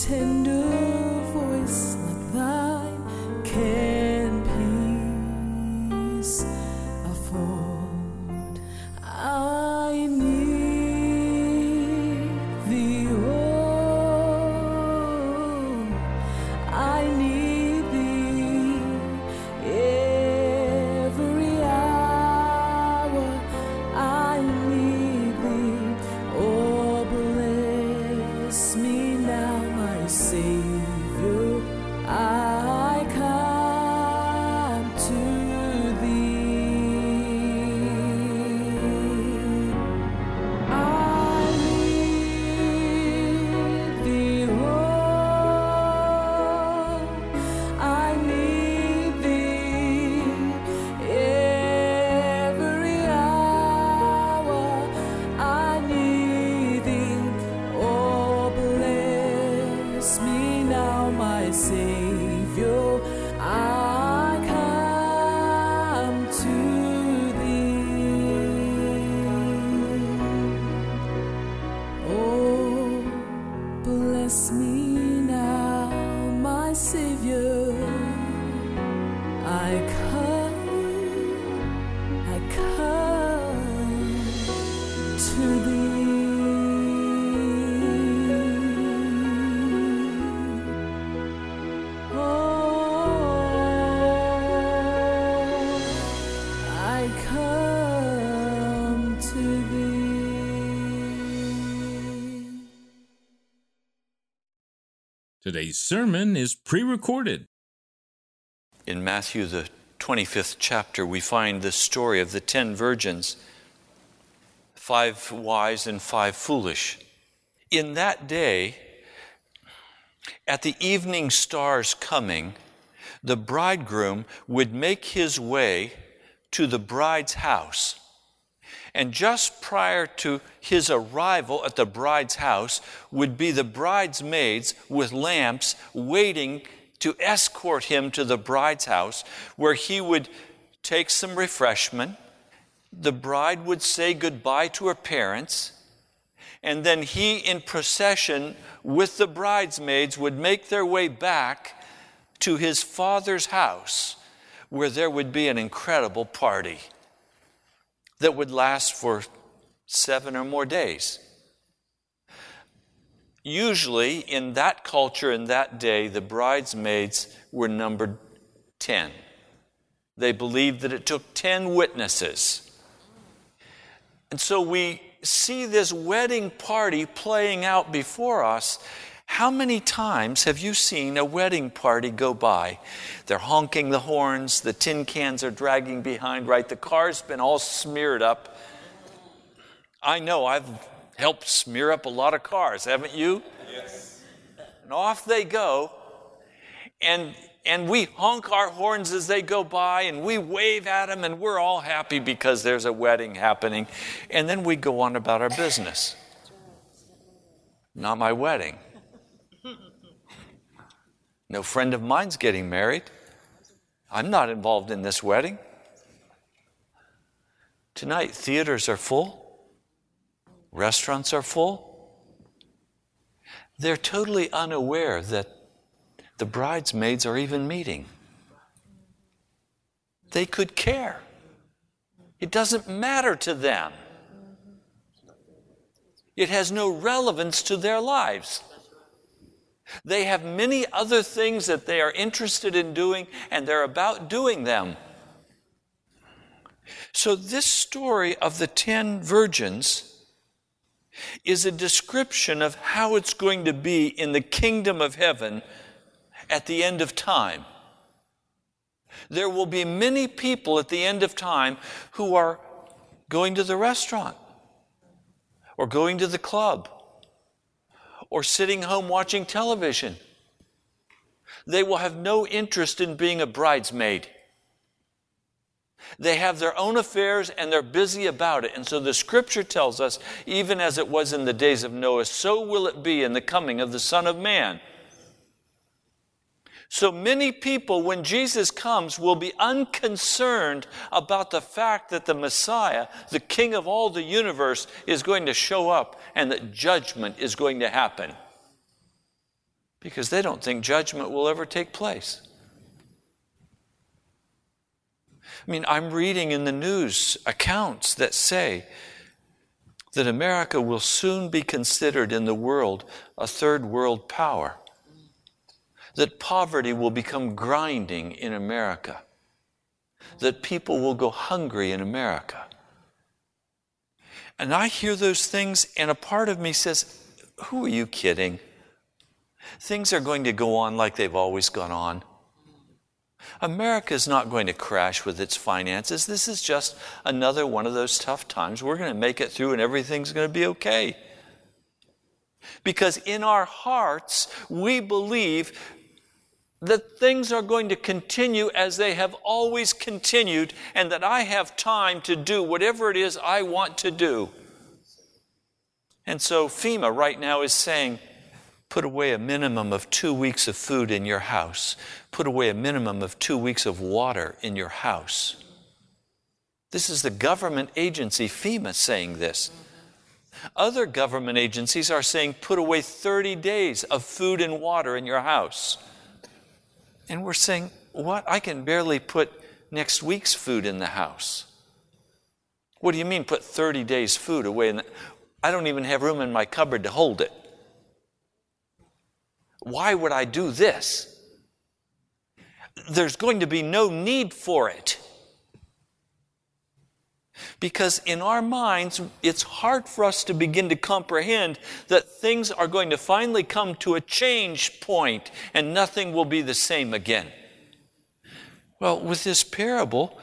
Tender Today's sermon is pre recorded. In Matthew, the 25th chapter, we find the story of the ten virgins five wise and five foolish. In that day, at the evening star's coming, the bridegroom would make his way to the bride's house. And just prior to his arrival at the bride's house would be the bridesmaids with lamps waiting to escort him to the bride's house, where he would take some refreshment. The bride would say goodbye to her parents, and then he, in procession with the bridesmaids, would make their way back to his father's house, where there would be an incredible party that would last for seven or more days. Usually, in that culture, in that day, the bridesmaids were numbered 10. They believed that it took 10 witnesses. And so we see this wedding party playing out before us. How many times have you seen a wedding party go by? They're honking the horns, the tin cans are dragging behind, right? The car's been all smeared up. I know I've helped smear up a lot of cars, haven't you? Yes. and off they go. And, and we honk our horns as they go by and we wave at them and we're all happy because there's a wedding happening. And then we go on about our business. Not my wedding. No friend of mine's getting married. I'm not involved in this wedding. Tonight, theaters are full, restaurants are full. They're totally unaware that the bridesmaids are even meeting. They could care. It doesn't matter to them. It has no relevance to their lives. They have many other things that they are interested in doing, and they're about doing them. So, this story of the ten virgins is a description of how it's going to be in the kingdom of heaven at the end of time. There will be many people at the end of time who are going to the restaurant or going to the club or sitting home watching television. They will have no interest in being a bridesmaid. They have their own affairs and they're busy about it. And so the scripture tells us, even as it was in the days of Noah, so will it be in the coming of the Son of Man. So many people, when Jesus comes, will be unconcerned about the fact that the Messiah, the King of all the universe, is going to show up and that judgment is going to happen. Because they don't think judgment will ever take place. I mean, I'm reading in the news accounts that say that America will soon be considered in the world a third world power that poverty will become grinding in America, that people will go hungry in America. And I hear those things, and a part of me says, Who are you kidding? Things are going to go on like they've always gone on. America is not going to crash with its finances. This is just another one of those tough times. We're going to make it through and everything's going to be okay. Because in our hearts, we believe that things are going to continue as they have always continued, and that I have time to do whatever it is I want to do. And so FEMA right now is saying, put away a minimum of two weeks of food in your house, put away a minimum of two weeks of water in your house. This is the government agency, FEMA, saying this. Other government agencies are saying, put away 30 days of food and water in your house. And we're saying, What? I can barely put next week's food in the house. What do you mean, put 30 days' food away? In the, I don't even have room in my cupboard to hold it. Why would I do this? There's going to be no need for it. Because in our minds, it's hard for us to begin to comprehend that things are going to finally come to a change point and nothing will be the same again. Well, with this parable,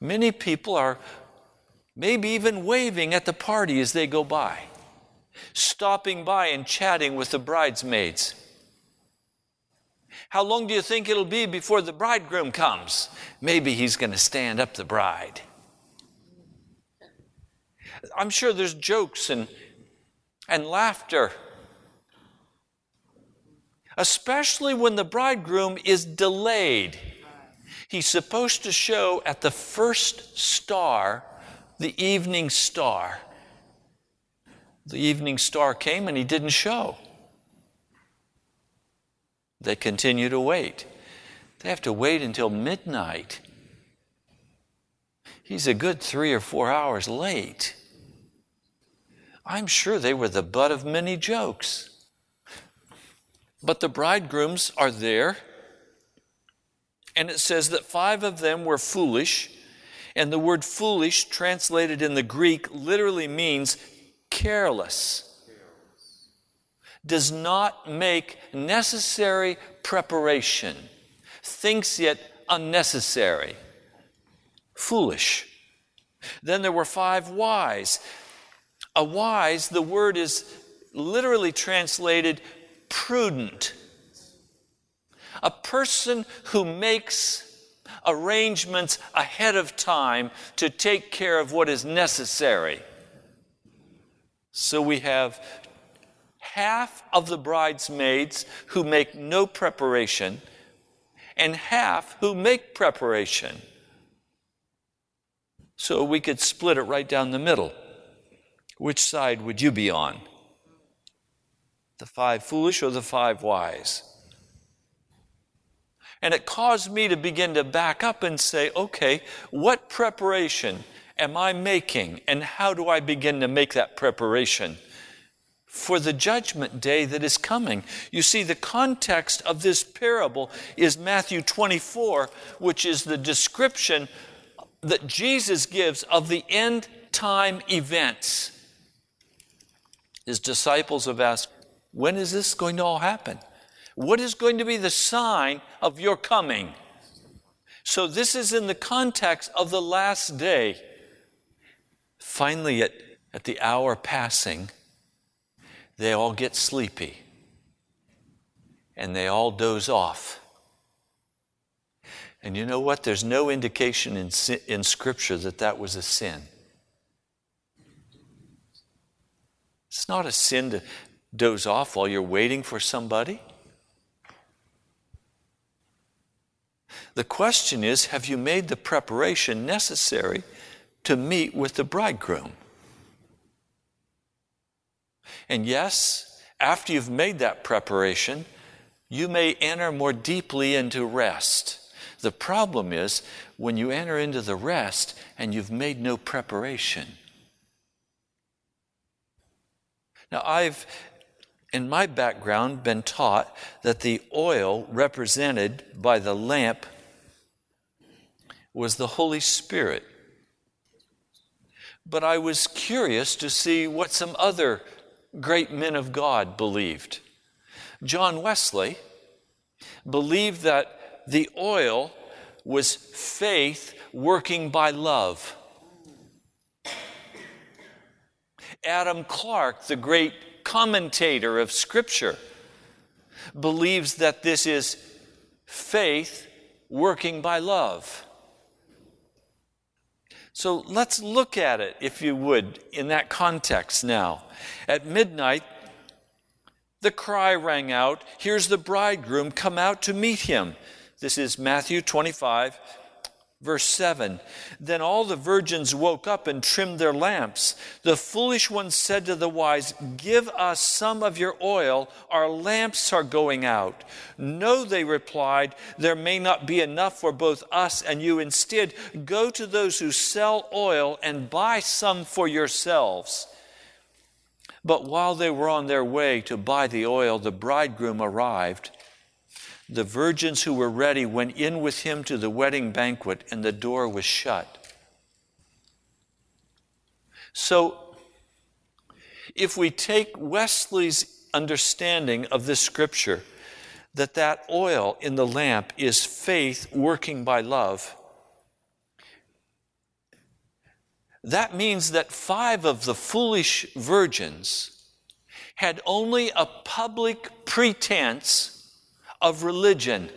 many people are maybe even waving at the party as they go by, stopping by and chatting with the bridesmaids. How long do you think it'll be before the bridegroom comes? Maybe he's going to stand up the bride. I'm sure there's jokes and, and laughter. Especially when the bridegroom is delayed. He's supposed to show at the first star, the evening star. The evening star came and he didn't show. They continue to wait. They have to wait until midnight. He's a good three or four hours late. I'm sure they were the butt of many jokes. But the bridegrooms are there, and it says that five of them were foolish. And the word foolish, translated in the Greek, literally means careless. Does not make necessary preparation, thinks it unnecessary. Foolish. Then there were five wise. A wise, the word is literally translated prudent. A person who makes arrangements ahead of time to take care of what is necessary. So we have half of the bridesmaids who make no preparation, and half who make preparation. So we could split it right down the middle. Which side would you be on? The five foolish or the five wise? And it caused me to begin to back up and say, okay, what preparation am I making? And how do I begin to make that preparation? For the judgment day that is coming. You see, the context of this parable is Matthew 24, which is the description that Jesus gives of the end time events. His disciples have asked, When is this going to all happen? What is going to be the sign of your coming? So, this is in the context of the last day. Finally, at, at the hour passing, they all get sleepy and they all doze off. And you know what? There's no indication in, in Scripture that that was a sin. It's not a sin to doze off while you're waiting for somebody. The question is have you made the preparation necessary to meet with the bridegroom? And yes, after you've made that preparation, you may enter more deeply into rest. The problem is when you enter into the rest and you've made no preparation. Now, I've, in my background, been taught that the oil represented by the lamp was the Holy Spirit. But I was curious to see what some other great men of God believed. John Wesley believed that the oil was faith working by love. Adam Clarke, the great commentator of Scripture, believes that this is faith working by love. So let's look at it, if you would, in that context now. At midnight, the cry rang out, Here's the bridegroom, come out to meet him. This is Matthew 25, Verse 7 Then all the virgins woke up and trimmed their lamps. The foolish ones said to the wise, Give us some of your oil, our lamps are going out. No, they replied, There may not be enough for both us and you. Instead, go to those who sell oil and buy some for yourselves. But while they were on their way to buy the oil, the bridegroom arrived. The virgins who were ready went in with him to the wedding banquet, and the door was shut. So, if we take Wesley's understanding of this scripture, that that oil in the lamp is faith working by love, that means that five of the foolish virgins had only a public pretense of religion.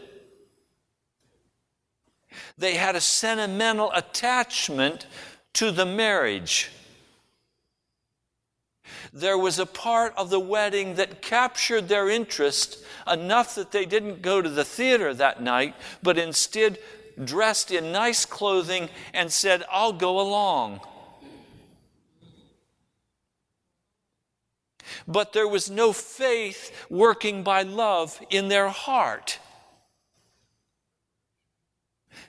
They had a sentimental attachment to the marriage. There was a part of the wedding that captured their interest enough that they didn't go to the theater that night, but instead dressed in nice clothing and said, I'll go along. But there was no faith working by love in their heart.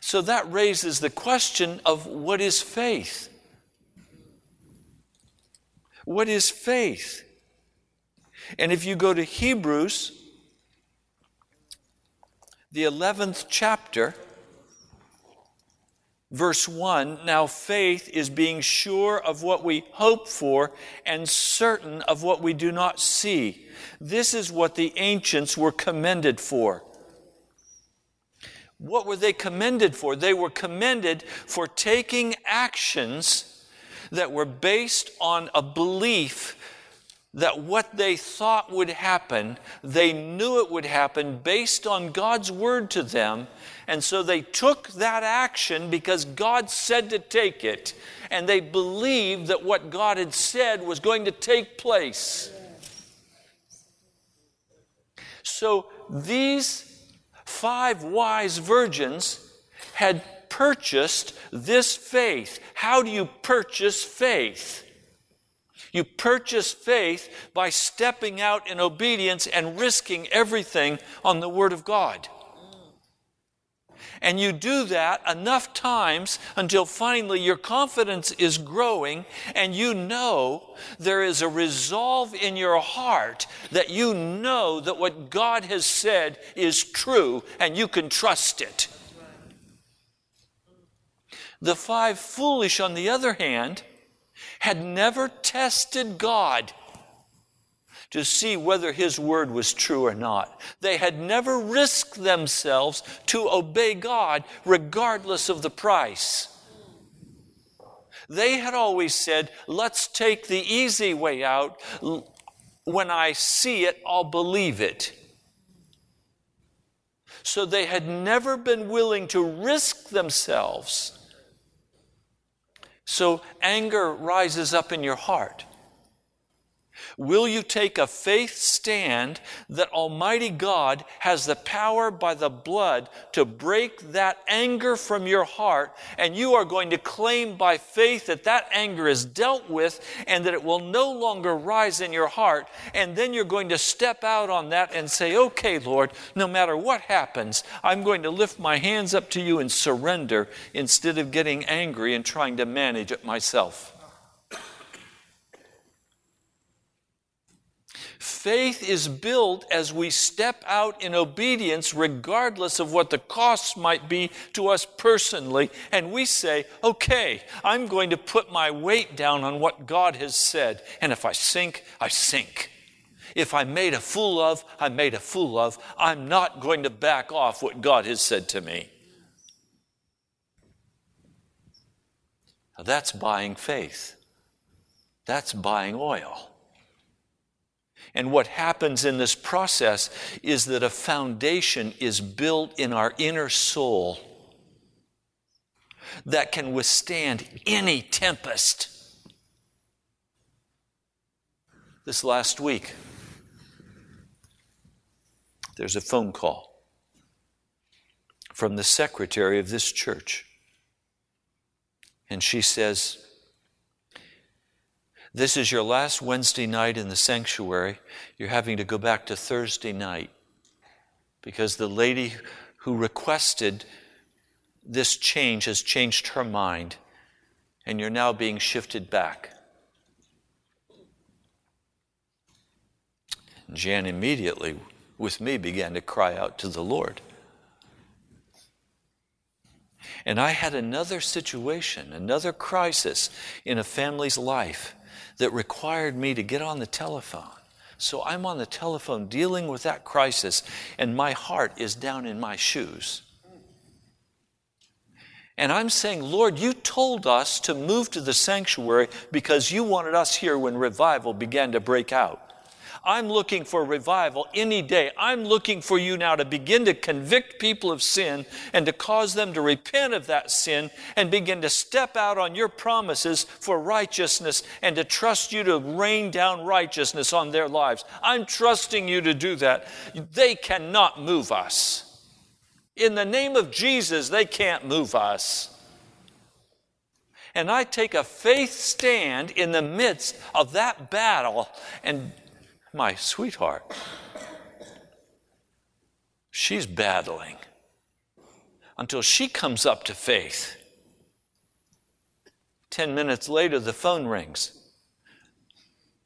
So that raises the question of what is faith? What is faith? And if you go to Hebrews, the 11th chapter, Verse 1 Now faith is being sure of what we hope for and certain of what we do not see. This is what the ancients were commended for. What were they commended for? They were commended for taking actions that were based on a belief that what they thought would happen, they knew it would happen based on God's word to them. And so they took that action because God said to take it. And they believed that what God had said was going to take place. So these five wise virgins had purchased this faith. How do you purchase faith? You purchase faith by stepping out in obedience and risking everything on the Word of God. And you do that enough times until finally your confidence is growing and you know there is a resolve in your heart that you know that what God has said is true and you can trust it. The five foolish, on the other hand, had never tested God to see whether his word was true or not. They had never risked themselves to obey God regardless of the price. They had always said, let's take the easy way out. When I see it, I'll believe it. So they had never been willing to risk themselves so anger rises up in your heart. Will you take a faith stand that Almighty God has the power by the blood to break that anger from your heart? And you are going to claim by faith that that anger is dealt with and that it will no longer rise in your heart. And then you're going to step out on that and say, Okay, Lord, no matter what happens, I'm going to lift my hands up to you and surrender instead of getting angry and trying to manage it myself. Faith is built as we step out in obedience, regardless of what the costs might be to us personally. And we say, okay, I'm going to put my weight down on what God has said. And if I sink, I sink. If I'm made a fool of, I'm made a fool of. I'm not going to back off what God has said to me. Now that's buying faith. That's buying oil. And what happens in this process is that a foundation is built in our inner soul that can withstand any tempest. This last week, there's a phone call from the secretary of this church. And she says, this is your last Wednesday night in the sanctuary. You're having to go back to Thursday night because the lady who requested this change has changed her mind, and you're now being shifted back. Jan immediately, with me, began to cry out to the Lord. And I had another situation, another crisis in a family's life that required me to get on the telephone. So I'm on the telephone dealing with that crisis, and my heart is down in my shoes. And I'm saying, Lord, you told us to move to the sanctuary because you wanted us here when revival began to break out. I'm looking for revival any day. I'm looking for you now to begin to convict people of sin and to cause them to repent of that sin and begin to step out on your promises for righteousness and to trust you to rain down righteousness on their lives. I'm trusting you to do that. They cannot move us. In the name of Jesus, they can't move us and I take a faith stand in the midst of that battle and my sweetheart. She's battling until she comes up to faith. Ten minutes later, the phone rings.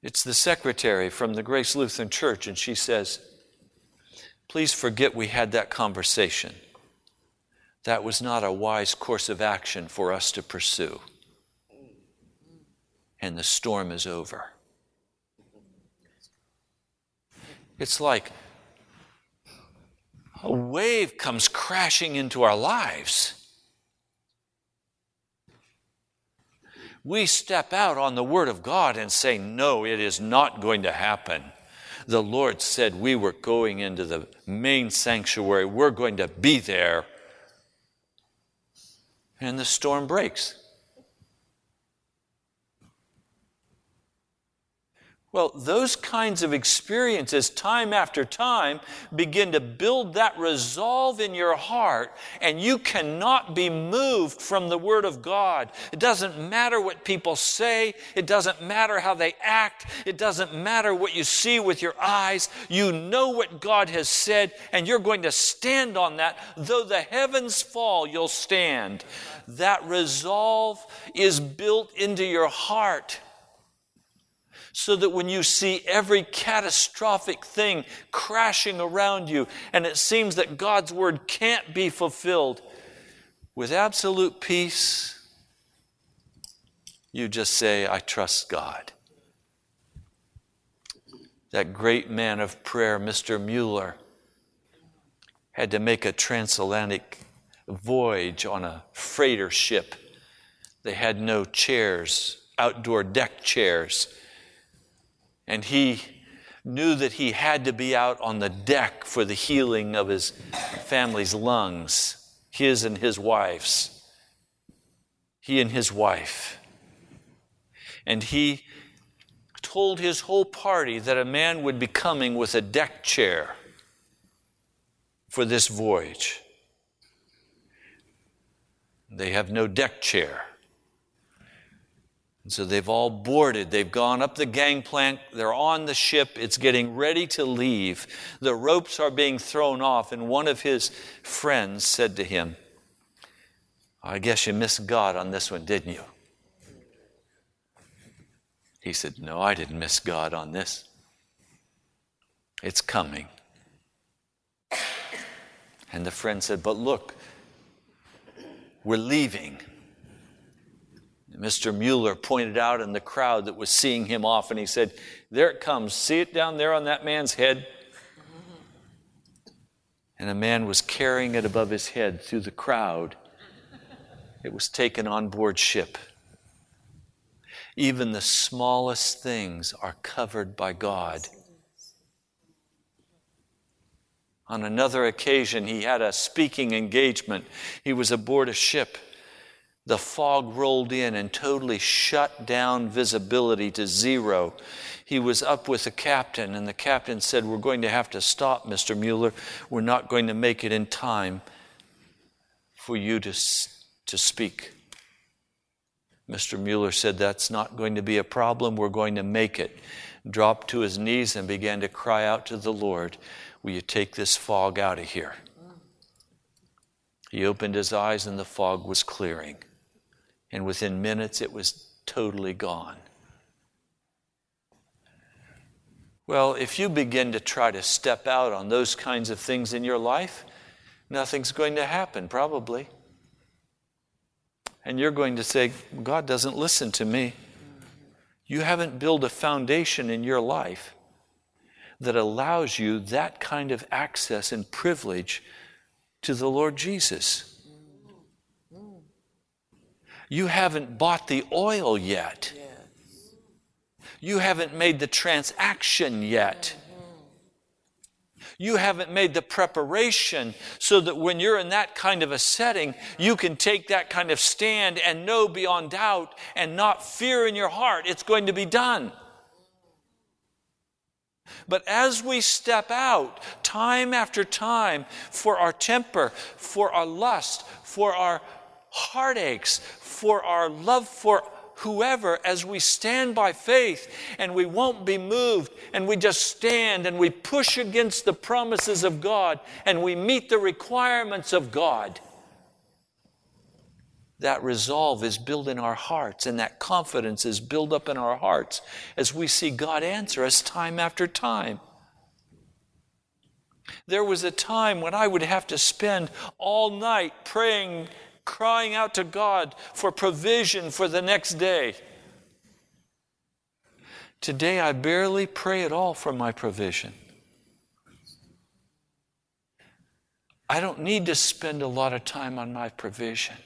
It's the secretary from the Grace Lutheran Church, and she says, Please forget we had that conversation. That was not a wise course of action for us to pursue. And the storm is over. It's like a wave comes crashing into our lives. we step out on the Word of God and say, No, it is not going to happen. The Lord said we were going into the main sanctuary, we're going to be there. And the storm breaks. Well, those kinds of experiences, time after time, begin to build that resolve in your heart, and you cannot be moved from the Word of God. It doesn't matter what people say, it doesn't matter how they act, it doesn't matter what you see with your eyes. You know what God has said, and you're going to stand on that. Though the heavens fall, you'll stand. That resolve is built into your heart so that when you see every catastrophic thing crashing around you and it seems that God's word can't be fulfilled, with absolute peace, you just say, I trust God. That great man of prayer, Mr. Mueller, had to make a transatlantic voyage on a freighter ship. They had no chairs, outdoor deck chairs. And he knew that he had to be out on the deck for the healing of his family's lungs, his and his wife's. He and his wife. And he told his whole party that a man would be coming with a deck chair for this voyage. They have no deck chair. And so they've all boarded. They've gone up the gangplank. They're on the ship. It's getting ready to leave. The ropes are being thrown off. And one of his friends said to him, I guess you missed God on this one, didn't you? He said, No, I didn't miss God on this. It's coming. And the friend said, But look, we're leaving. Mr. Mueller pointed out in the crowd that was seeing him off, and he said, There it comes. See it down there on that man's head? And a man was carrying it above his head through the crowd. It was taken on board ship. Even the smallest things are covered by God. On another occasion, he had a speaking engagement. He was aboard a ship the fog rolled in and totally shut down visibility to zero. He was up with the captain, and the captain said, We're going to have to stop, Mr. Mueller. We're not going to make it in time for you to, to speak. Mr. Mueller said, That's not going to be a problem. We're going to make it. Dropped to his knees and began to cry out to the Lord, Will you take this fog out of here? He opened his eyes, and the fog was clearing and within minutes it was totally gone. Well, if you begin to try to step out on those kinds of things in your life, nothing's going to happen, probably. And you're going to say, God doesn't listen to me. You haven't built a foundation in your life that allows you that kind of access and privilege to the Lord Jesus. You haven't bought the oil yet. You haven't made the transaction yet. You haven't made the preparation so that when you're in that kind of a setting, you can take that kind of stand and know beyond doubt and not fear in your heart it's going to be done. But as we step out time after time for our temper, for our lust, for our heartaches, for our love for whoever as we stand by faith and we won't be moved and we just stand and we push against the promises of God and we meet the requirements of God. That resolve is built in our hearts and that confidence is built up in our hearts as we see God answer us time after time. There was a time when I would have to spend all night praying crying out to God for provision for the next day. Today, I barely pray at all for my provision. I don't need to spend a lot of time on my provision.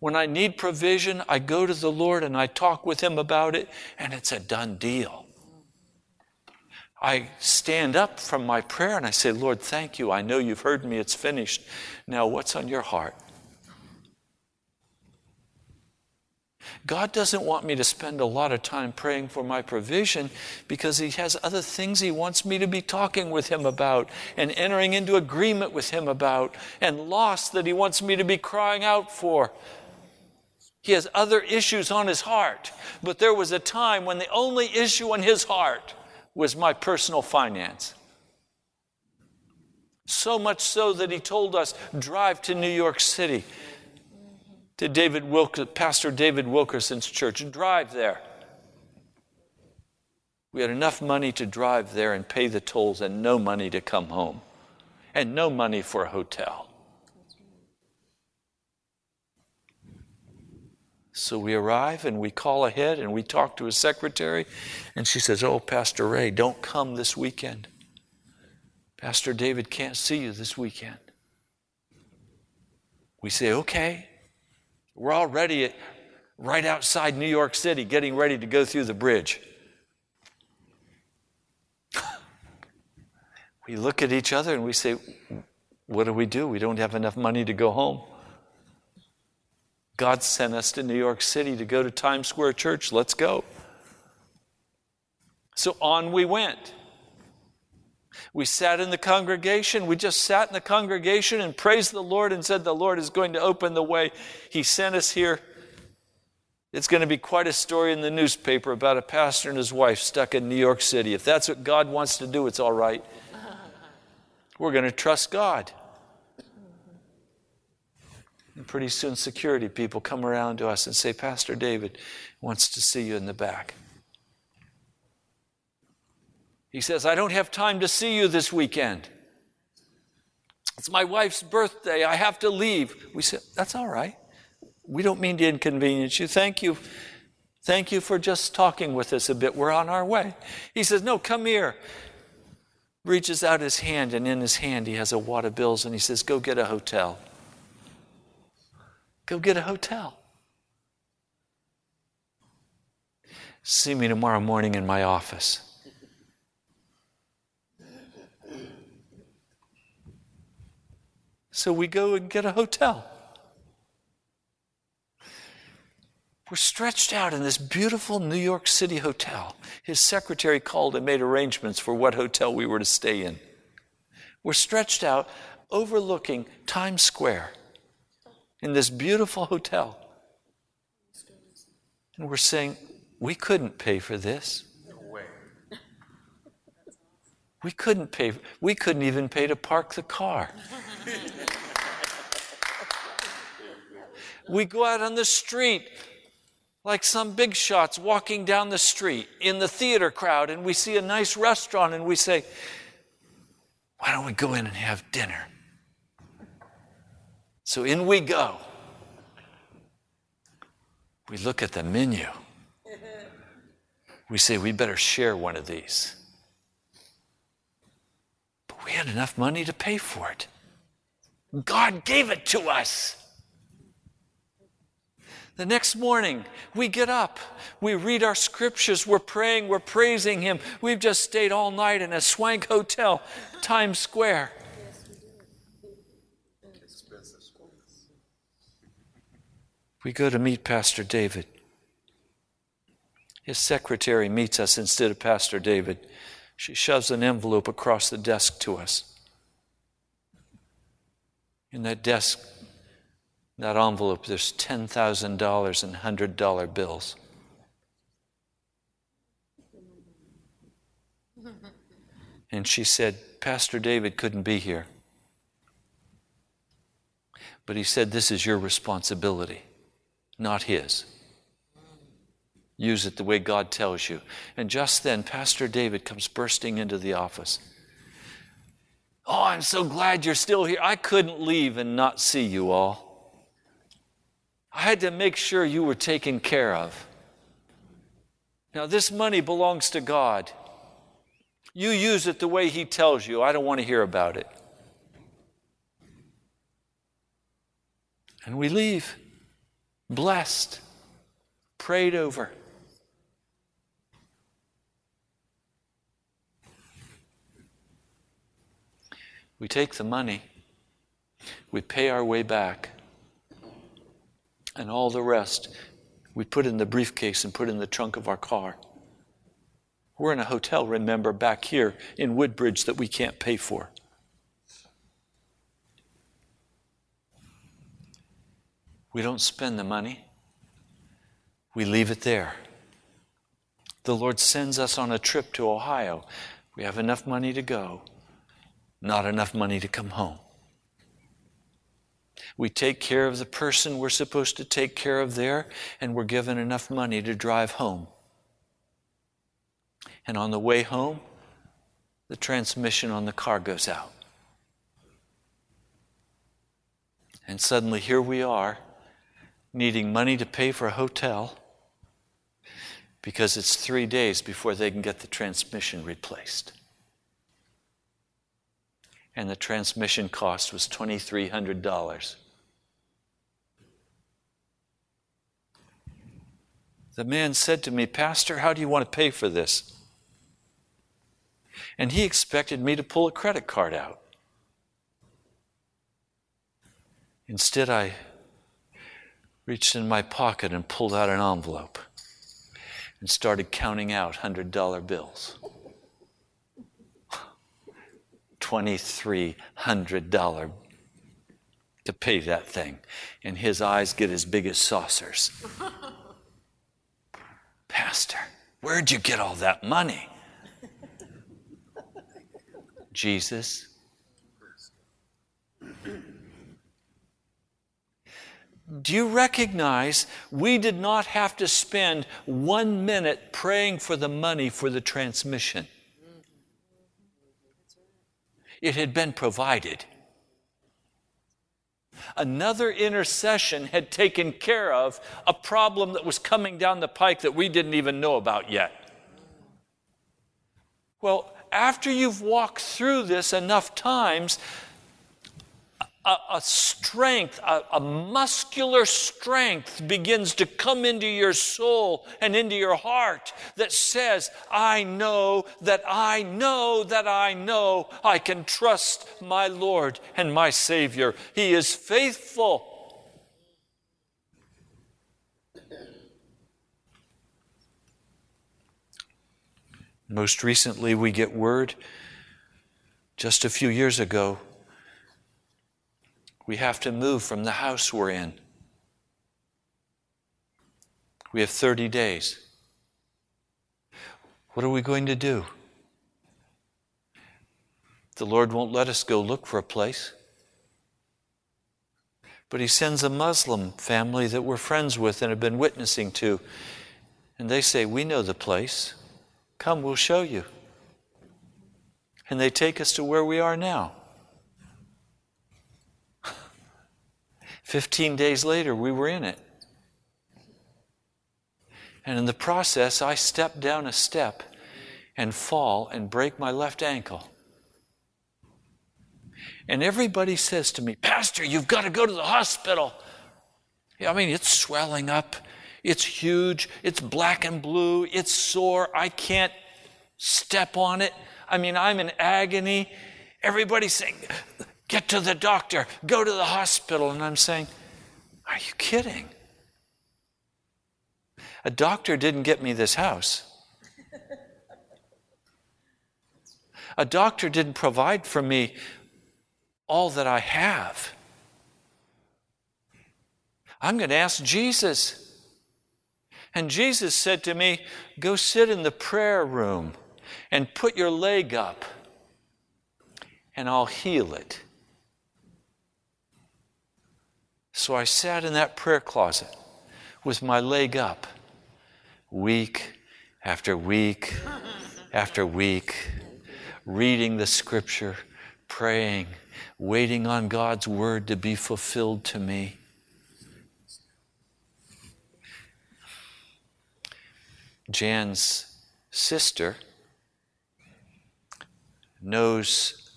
When I need provision, I go to the Lord and I talk with Him about it, and it's a done deal. I stand up from my prayer and I say, Lord, thank you. I know you've heard me. It's finished. Now, what's on your heart? God doesn't want me to spend a lot of time praying for my provision because He has other things He wants me to be talking with Him about and entering into agreement with Him about and loss that He wants me to be crying out for. He has other issues on His heart, but there was a time when the only issue on His heart was my personal finance. So much so that He told us, drive to New York City to David Wilk, Pastor David Wilkerson's church and drive there. We had enough money to drive there and pay the tolls and no money to come home and no money for a hotel. So we arrive and we call ahead and we talk to his secretary, and she says, Oh, Pastor Ray, don't come this weekend. Pastor David can't see you this weekend. We say, Okay. We're already right outside New York City getting ready to go through the bridge. we look at each other and we say, What do we do? We don't have enough money to go home. God sent us to New York City to go to Times Square Church. Let's go. So on we went. We sat in the congregation. We just sat in the congregation and praised the Lord and said, The Lord is going to open the way. He sent us here. It's going to be quite a story in the newspaper about a pastor and his wife stuck in New York City. If that's what God wants to do, it's all right. We're going to trust God. And pretty soon, security people come around to us and say, Pastor David wants to see you in the back. He says, I don't have time to see you this weekend. It's my wife's birthday. I have to leave. We said, That's all right. We don't mean to inconvenience you. Thank you. Thank you for just talking with us a bit. We're on our way. He says, No, come here. Reaches out his hand, and in his hand he has a wad of bills, and he says, Go get a hotel. Go get a hotel. See me tomorrow morning in my office. So we go and get a hotel. We're stretched out in this beautiful New York City hotel. His secretary called and made arrangements for what hotel we were to stay in. We're stretched out overlooking Times Square in this beautiful hotel. And we're saying, we couldn't pay for this. No way. We couldn't pay. We couldn't even pay to park the car. we go out on the street like some big shots walking down the street in the theater crowd, and we see a nice restaurant, and we say, Why don't we go in and have dinner? So in we go. We look at the menu. We say, We better share one of these. But we had enough money to pay for it. God gave it to us. The next morning, we get up, we read our scriptures, we're praying, we're praising Him. We've just stayed all night in a swank hotel, Times Square. We go to meet Pastor David. His secretary meets us instead of Pastor David. She shoves an envelope across the desk to us. In that desk, that envelope, there's $10,000 in $100 bills. And she said, Pastor David couldn't be here. But he said, This is your responsibility, not his. Use it the way God tells you. And just then, Pastor David comes bursting into the office. Oh, I'm so glad you're still here. I couldn't leave and not see you all. I had to make sure you were taken care of. Now, this money belongs to God. You use it the way He tells you. I don't want to hear about it. And we leave. Blessed, prayed over. We take the money, we pay our way back, and all the rest we put in the briefcase and put in the trunk of our car. We're in a hotel, remember, back here in Woodbridge that we can't pay for. We don't spend the money, we leave it there. The Lord sends us on a trip to Ohio. We have enough money to go, not enough money to come home. We take care of the person we're supposed to take care of there, and we're given enough money to drive home. And on the way home, the transmission on the car goes out. And suddenly, here we are, needing money to pay for a hotel because it's three days before they can get the transmission replaced. And the transmission cost was $2,300. The man said to me, Pastor, how do you want to pay for this? And he expected me to pull a credit card out. Instead, I reached in my pocket and pulled out an envelope and started counting out $100 bills. $2,300 to pay that thing. And his eyes get as big as saucers. Pastor, where'd you get all that money? Jesus. Do you recognize we did not have to spend one minute praying for the money for the transmission? It had been provided. Another intercession had taken care of a problem that was coming down the pike that we didn't even know about yet. Well, after you've walked through this enough times, a, a strength, a, a muscular strength begins to come into your soul and into your heart that says, I know that I know that I know I can trust my Lord and my Savior. He is faithful. Most recently, we get word just a few years ago we have to move from the house we're in. We have 30 days. What are we going to do? The Lord won't let us go look for a place. But He sends a Muslim family that we're friends with and have been witnessing to. And they say, We know the place. Come, we'll show you. And they take us to where we are now. 15 days later, we were in it. And in the process, I step down a step and fall and break my left ankle. And everybody says to me, Pastor, you've got to go to the hospital. I mean, it's swelling up, it's huge, it's black and blue, it's sore, I can't step on it. I mean, I'm in agony. Everybody's saying, Get to the doctor, go to the hospital. And I'm saying, Are you kidding? A doctor didn't get me this house. A doctor didn't provide for me all that I have. I'm going to ask Jesus. And Jesus said to me, Go sit in the prayer room and put your leg up, and I'll heal it. So I sat in that prayer closet with my leg up, week after week after week, reading the scripture, praying, waiting on God's word to be fulfilled to me. Jan's sister knows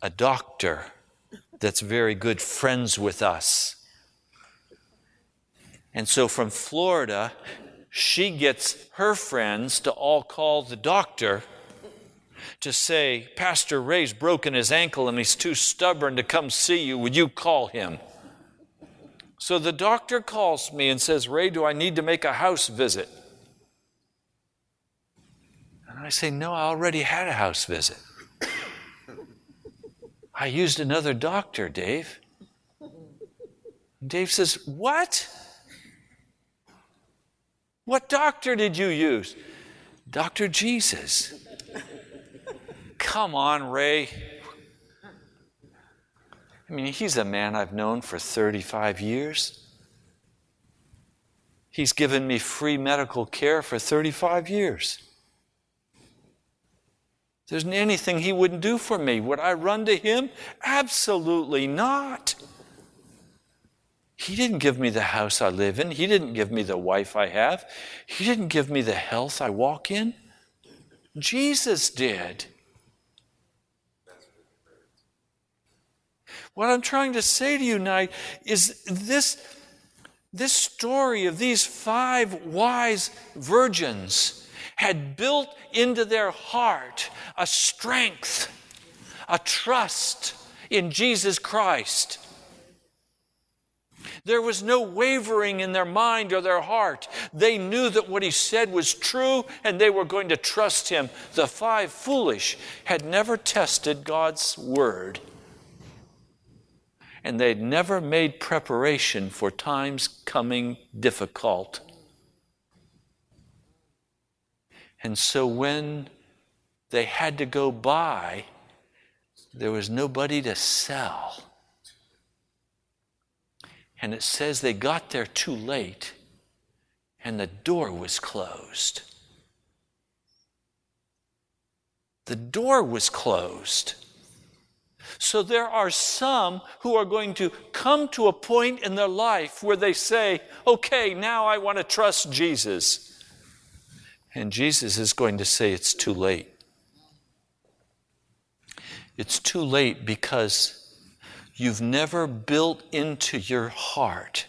a doctor that's very good friends with us. And so from Florida, she gets her friends to all call the doctor to say, Pastor Ray's broken his ankle and he's too stubborn to come see you. Would you call him? So the doctor calls me and says, Ray, do I need to make a house visit? And I say, No, I already had a house visit. I used another doctor, Dave. And Dave says, What? What doctor did you use? Dr. Jesus. Come on, Ray. I mean, he's a man I've known for 35 years. He's given me free medical care for 35 years. There isn't anything he wouldn't do for me. Would I run to him? Absolutely not. He didn't give me the house I live in. He didn't give me the wife I have. He didn't give me the health I walk in. Jesus did. What I'm trying to say to you tonight is this, this story of these five wise virgins had built into their heart a strength, a trust in Jesus Christ. There was no wavering in their mind or their heart. They knew that what he said was true and they were going to trust him. The five foolish had never tested God's word and they'd never made preparation for times coming difficult. And so when they had to go buy, there was nobody to sell. And it says they got there too late and the door was closed. The door was closed. So there are some who are going to come to a point in their life where they say, okay, now I want to trust Jesus. And Jesus is going to say, it's too late. It's too late because you've never built into your heart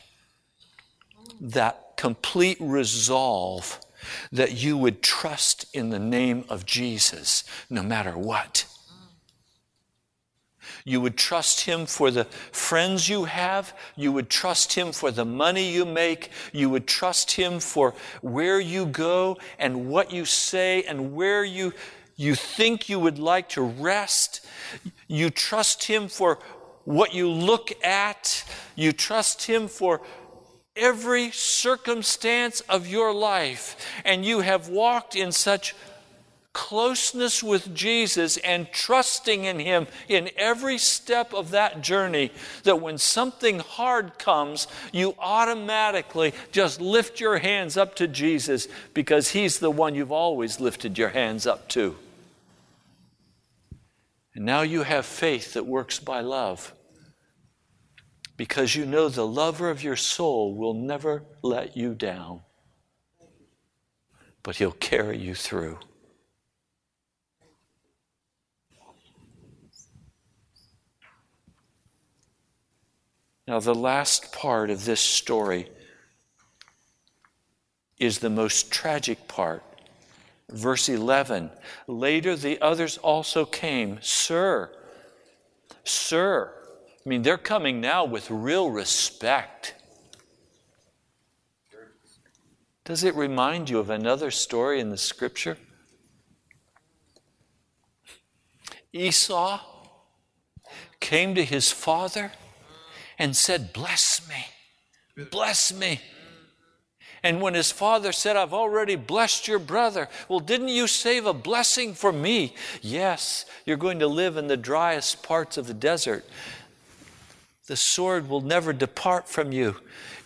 that complete resolve that you would trust in the name of Jesus no matter what. You would trust Him for the friends you have. You would trust Him for the money you make. You would trust Him for where you go and what you say and where you, you think you would like to rest. You trust Him for what you look at. You trust Him for every circumstance of your life. And you have walked in such closeness with Jesus and trusting in Him in every step of that journey, that when something hard comes, you automatically just lift your hands up to Jesus because He's the one you've always lifted your hands up to. And now you have faith that works by love because you know the lover of your soul will never let you down, but He'll carry you through. Now, the last part of this story is the most tragic part. Verse 11 Later the others also came. Sir, sir. I mean, they're coming now with real respect. Does it remind you of another story in the scripture? Esau came to his father and said, Bless me, bless me. And when his father said, I've already blessed your brother, well, didn't you save a blessing for me? Yes, you're going to live in the driest parts of the desert. The sword will never depart from you.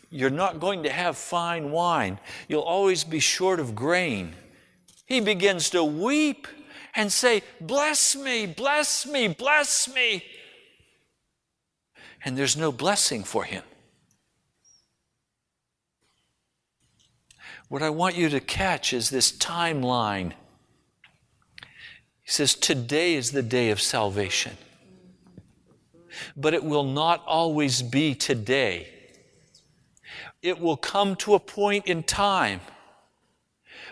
You're not going to have fine wine. You'll always be short of grain. He begins to weep and say, Bless me, bless me, bless me and there's no blessing for him. What I want you to catch is this timeline. He says, Today is the day of salvation. But it will not always be today. it will come to a point in time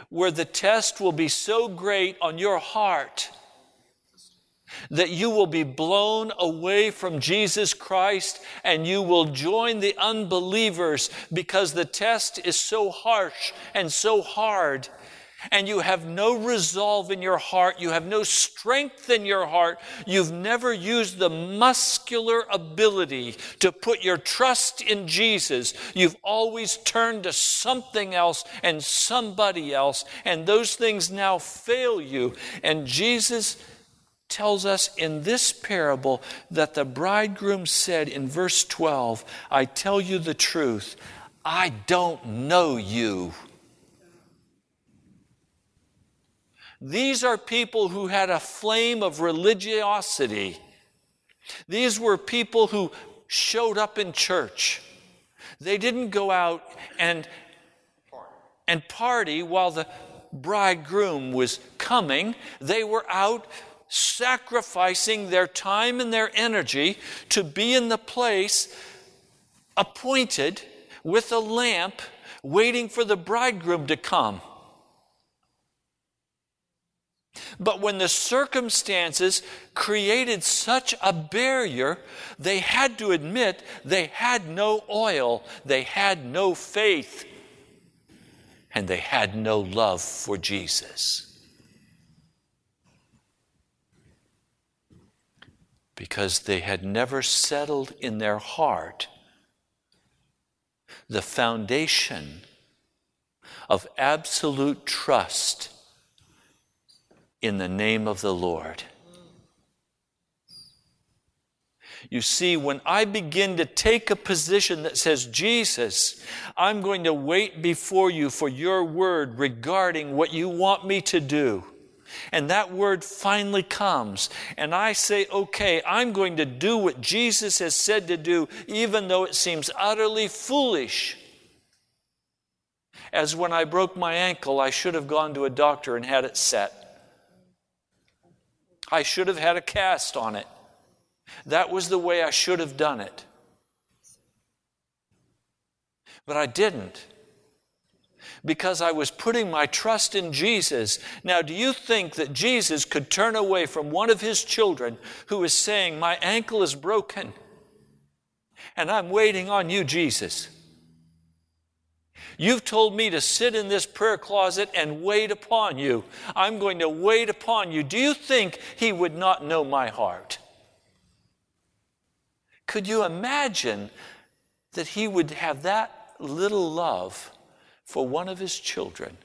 where the test will be so great on your heart that you will be blown away from Jesus Christ and you will join the unbelievers because the test is so harsh and so hard. And you have no resolve in your heart, you have no strength in your heart, you've never used the muscular ability to put your trust in Jesus, you've always turned to something else and somebody else, and those things now fail you. And Jesus tells us in this parable that the bridegroom said in verse 12, I tell you the truth, I don't know you. These are people who had a flame of religiosity. These were people who showed up in church. They didn't go out and, and party while the bridegroom was coming. They were out sacrificing their time and their energy to be in the place appointed with a lamp, waiting for the bridegroom to come. But when the circumstances created such a barrier, they had to admit they had no oil, they had no faith, and they had no love for Jesus. Because they had never settled in their heart the foundation of absolute trust in the name of the Lord. You see, when I begin to take a position that says, Jesus, I'm going to wait before you for your word regarding what you want me to do. And that word finally comes, and I say, okay, I'm going to do what Jesus has said to do, even though it seems utterly foolish. As when I broke my ankle, I should have gone to a doctor and had it set. I should have had a cast on it. That was the way I should have done it. But I didn't because I was putting my trust in Jesus. Now, do you think that Jesus could turn away from one of his children who is saying, My ankle is broken and I'm waiting on you, Jesus? You've told me to sit in this prayer closet and wait upon you. I'm going to wait upon you. Do you think he would not know my heart? Could you imagine that he would have that little love for one of his children?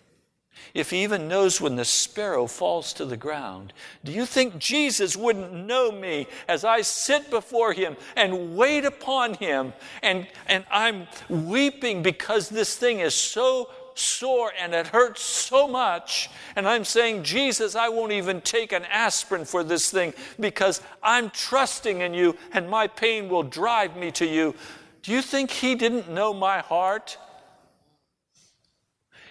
if he even knows when the sparrow falls to the ground, do you think Jesus wouldn't know me as I sit before him and wait upon him and, and I'm weeping because this thing is so sore and it hurts so much. And I'm saying, Jesus, I won't even take an aspirin for this thing because I'm trusting in you and my pain will drive me to you. Do you think he didn't know my heart?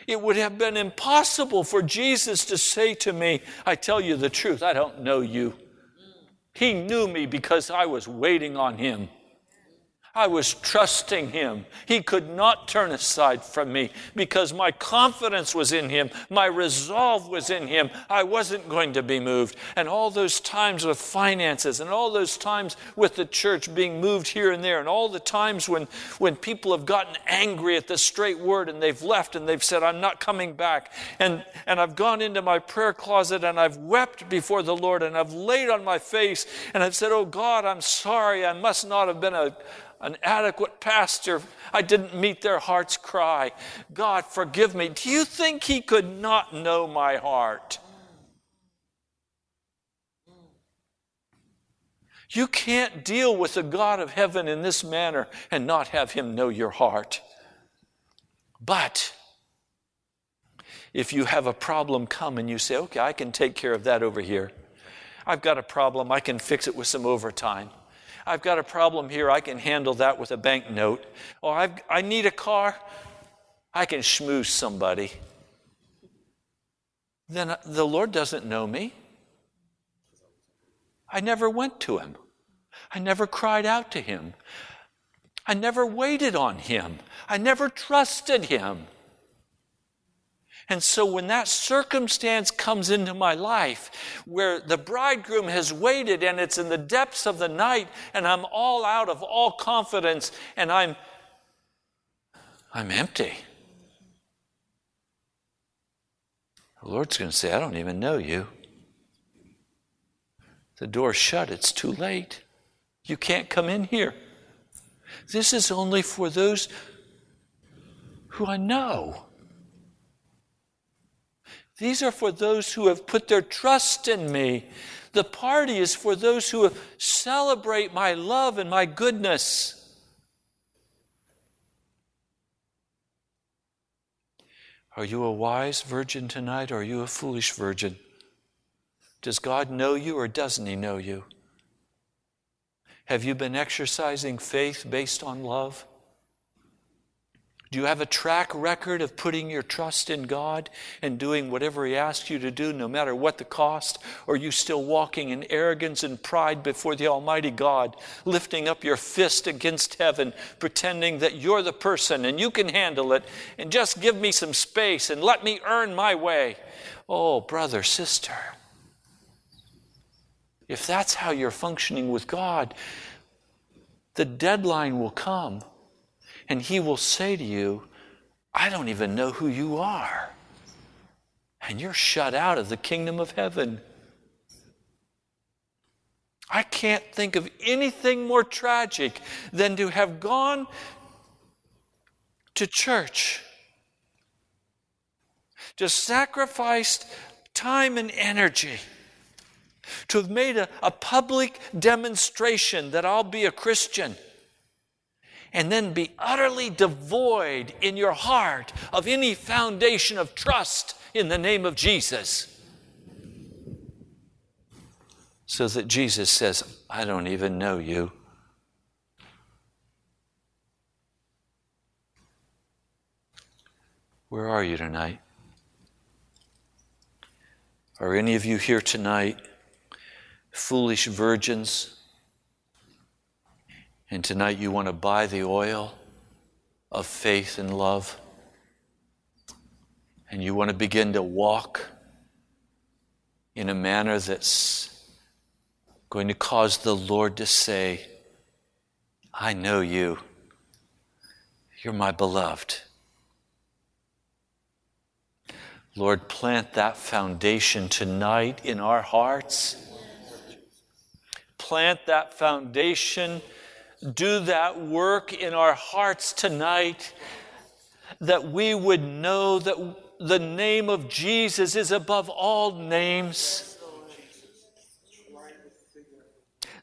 It would have been impossible for Jesus to say to me, I tell you the truth, I don't know you. He knew me because I was waiting on him. I was trusting him. He could not turn aside from me because my confidence was in him. My resolve was in him. I wasn't going to be moved. And all those times with finances and all those times with the church being moved here and there and all the times when, when people have gotten angry at the straight word and they've left and they've said, I'm not coming back. And, and I've gone into my prayer closet and I've wept before the Lord and I've laid on my face and I've said, Oh God, I'm sorry. I must not have been a an adequate pastor. I didn't meet their heart's cry. God, forgive me. Do you think he could not know my heart? You can't deal with the God of heaven in this manner and not have him know your heart. But if you have a problem come and you say, okay, I can take care of that over here. I've got a problem, I can fix it with some overtime. I've got a problem here. I can handle that with a banknote. Or I've, I need a car. I can schmooze somebody. Then uh, the Lord doesn't know me. I never went to him. I never cried out to him. I never waited on him. I never trusted him. And so when that circumstance comes into my life where the bridegroom has waited and it's in the depths of the night and I'm all out of all confidence and I'm I'm empty. The Lord's going to say, I don't even know you. The door's shut, it's too late. You can't come in here. This is only for those who I know. These are for those who have put their trust in me. The party is for those who celebrate my love and my goodness. Are you a wise virgin tonight or are you a foolish virgin? Does God know you or doesn't He know you? Have you been exercising faith based on love? Do you have a track record of putting your trust in God and doing whatever He asks you to do, no matter what the cost? Or are you still walking in arrogance and pride before the Almighty God, lifting up your fist against heaven, pretending that you're the person and you can handle it, and just give me some space and let me earn my way? Oh, brother, sister, if that's how you're functioning with God, the deadline will come and he will say to you, I don't even know who you are. And you're shut out of the kingdom of heaven. I can't think of anything more tragic than to have gone to church, to sacrificed time and energy, to have made a, a public demonstration that I'll be a Christian and then be utterly devoid in your heart of any foundation of trust in the name of Jesus. So that Jesus says, I don't even know you. Where are you tonight? Are any of you here tonight foolish virgins? And tonight you want to buy the oil of faith and love. And you want to begin to walk in a manner that's going to cause the Lord to say, I know you. You're my beloved. Lord, plant that foundation tonight in our hearts. Plant that foundation do that work in our hearts tonight that we would know that the name of Jesus is above all names.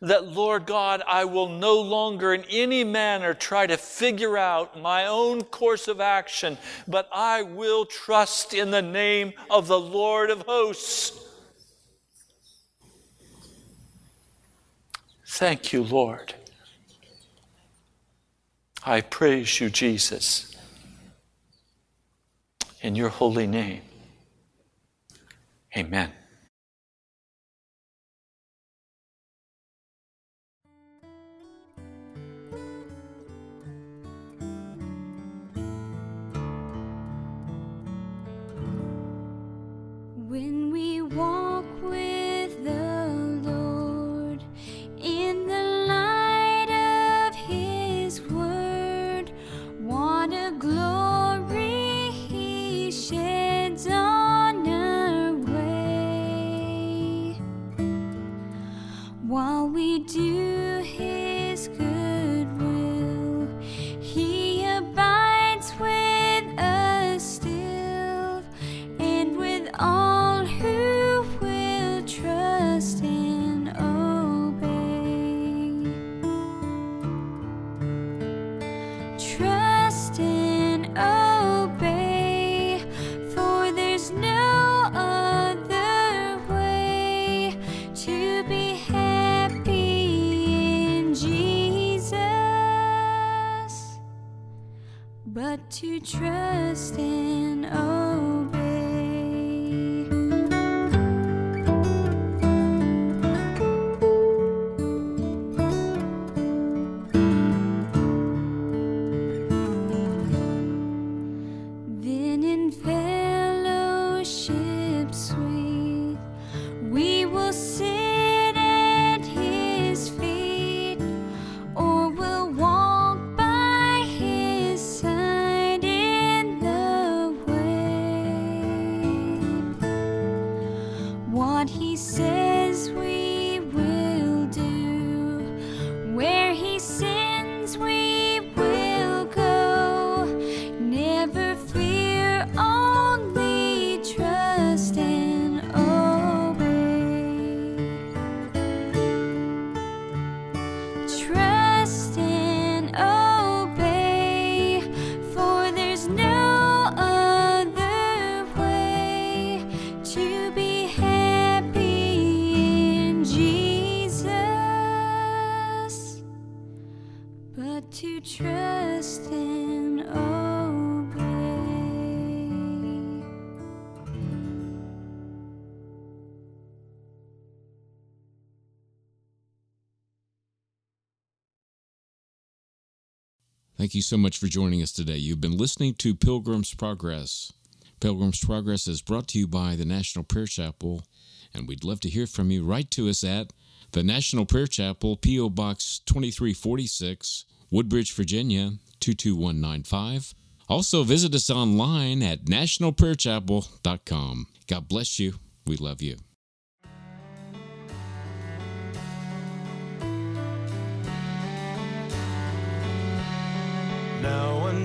That, Lord God, I will no longer in any manner try to figure out my own course of action, but I will trust in the name of the Lord of hosts. Thank you, Lord. I praise you, Jesus, in your holy name. Amen. When we walk you so much for joining us today. You've been listening to Pilgrim's Progress. Pilgrim's Progress is brought to you by the National Prayer Chapel, and we'd love to hear from you. Write to us at the National Prayer Chapel, P.O. Box 2346, Woodbridge, Virginia 22195. Also, visit us online at nationalprayerchapel.com. God bless you. We love you.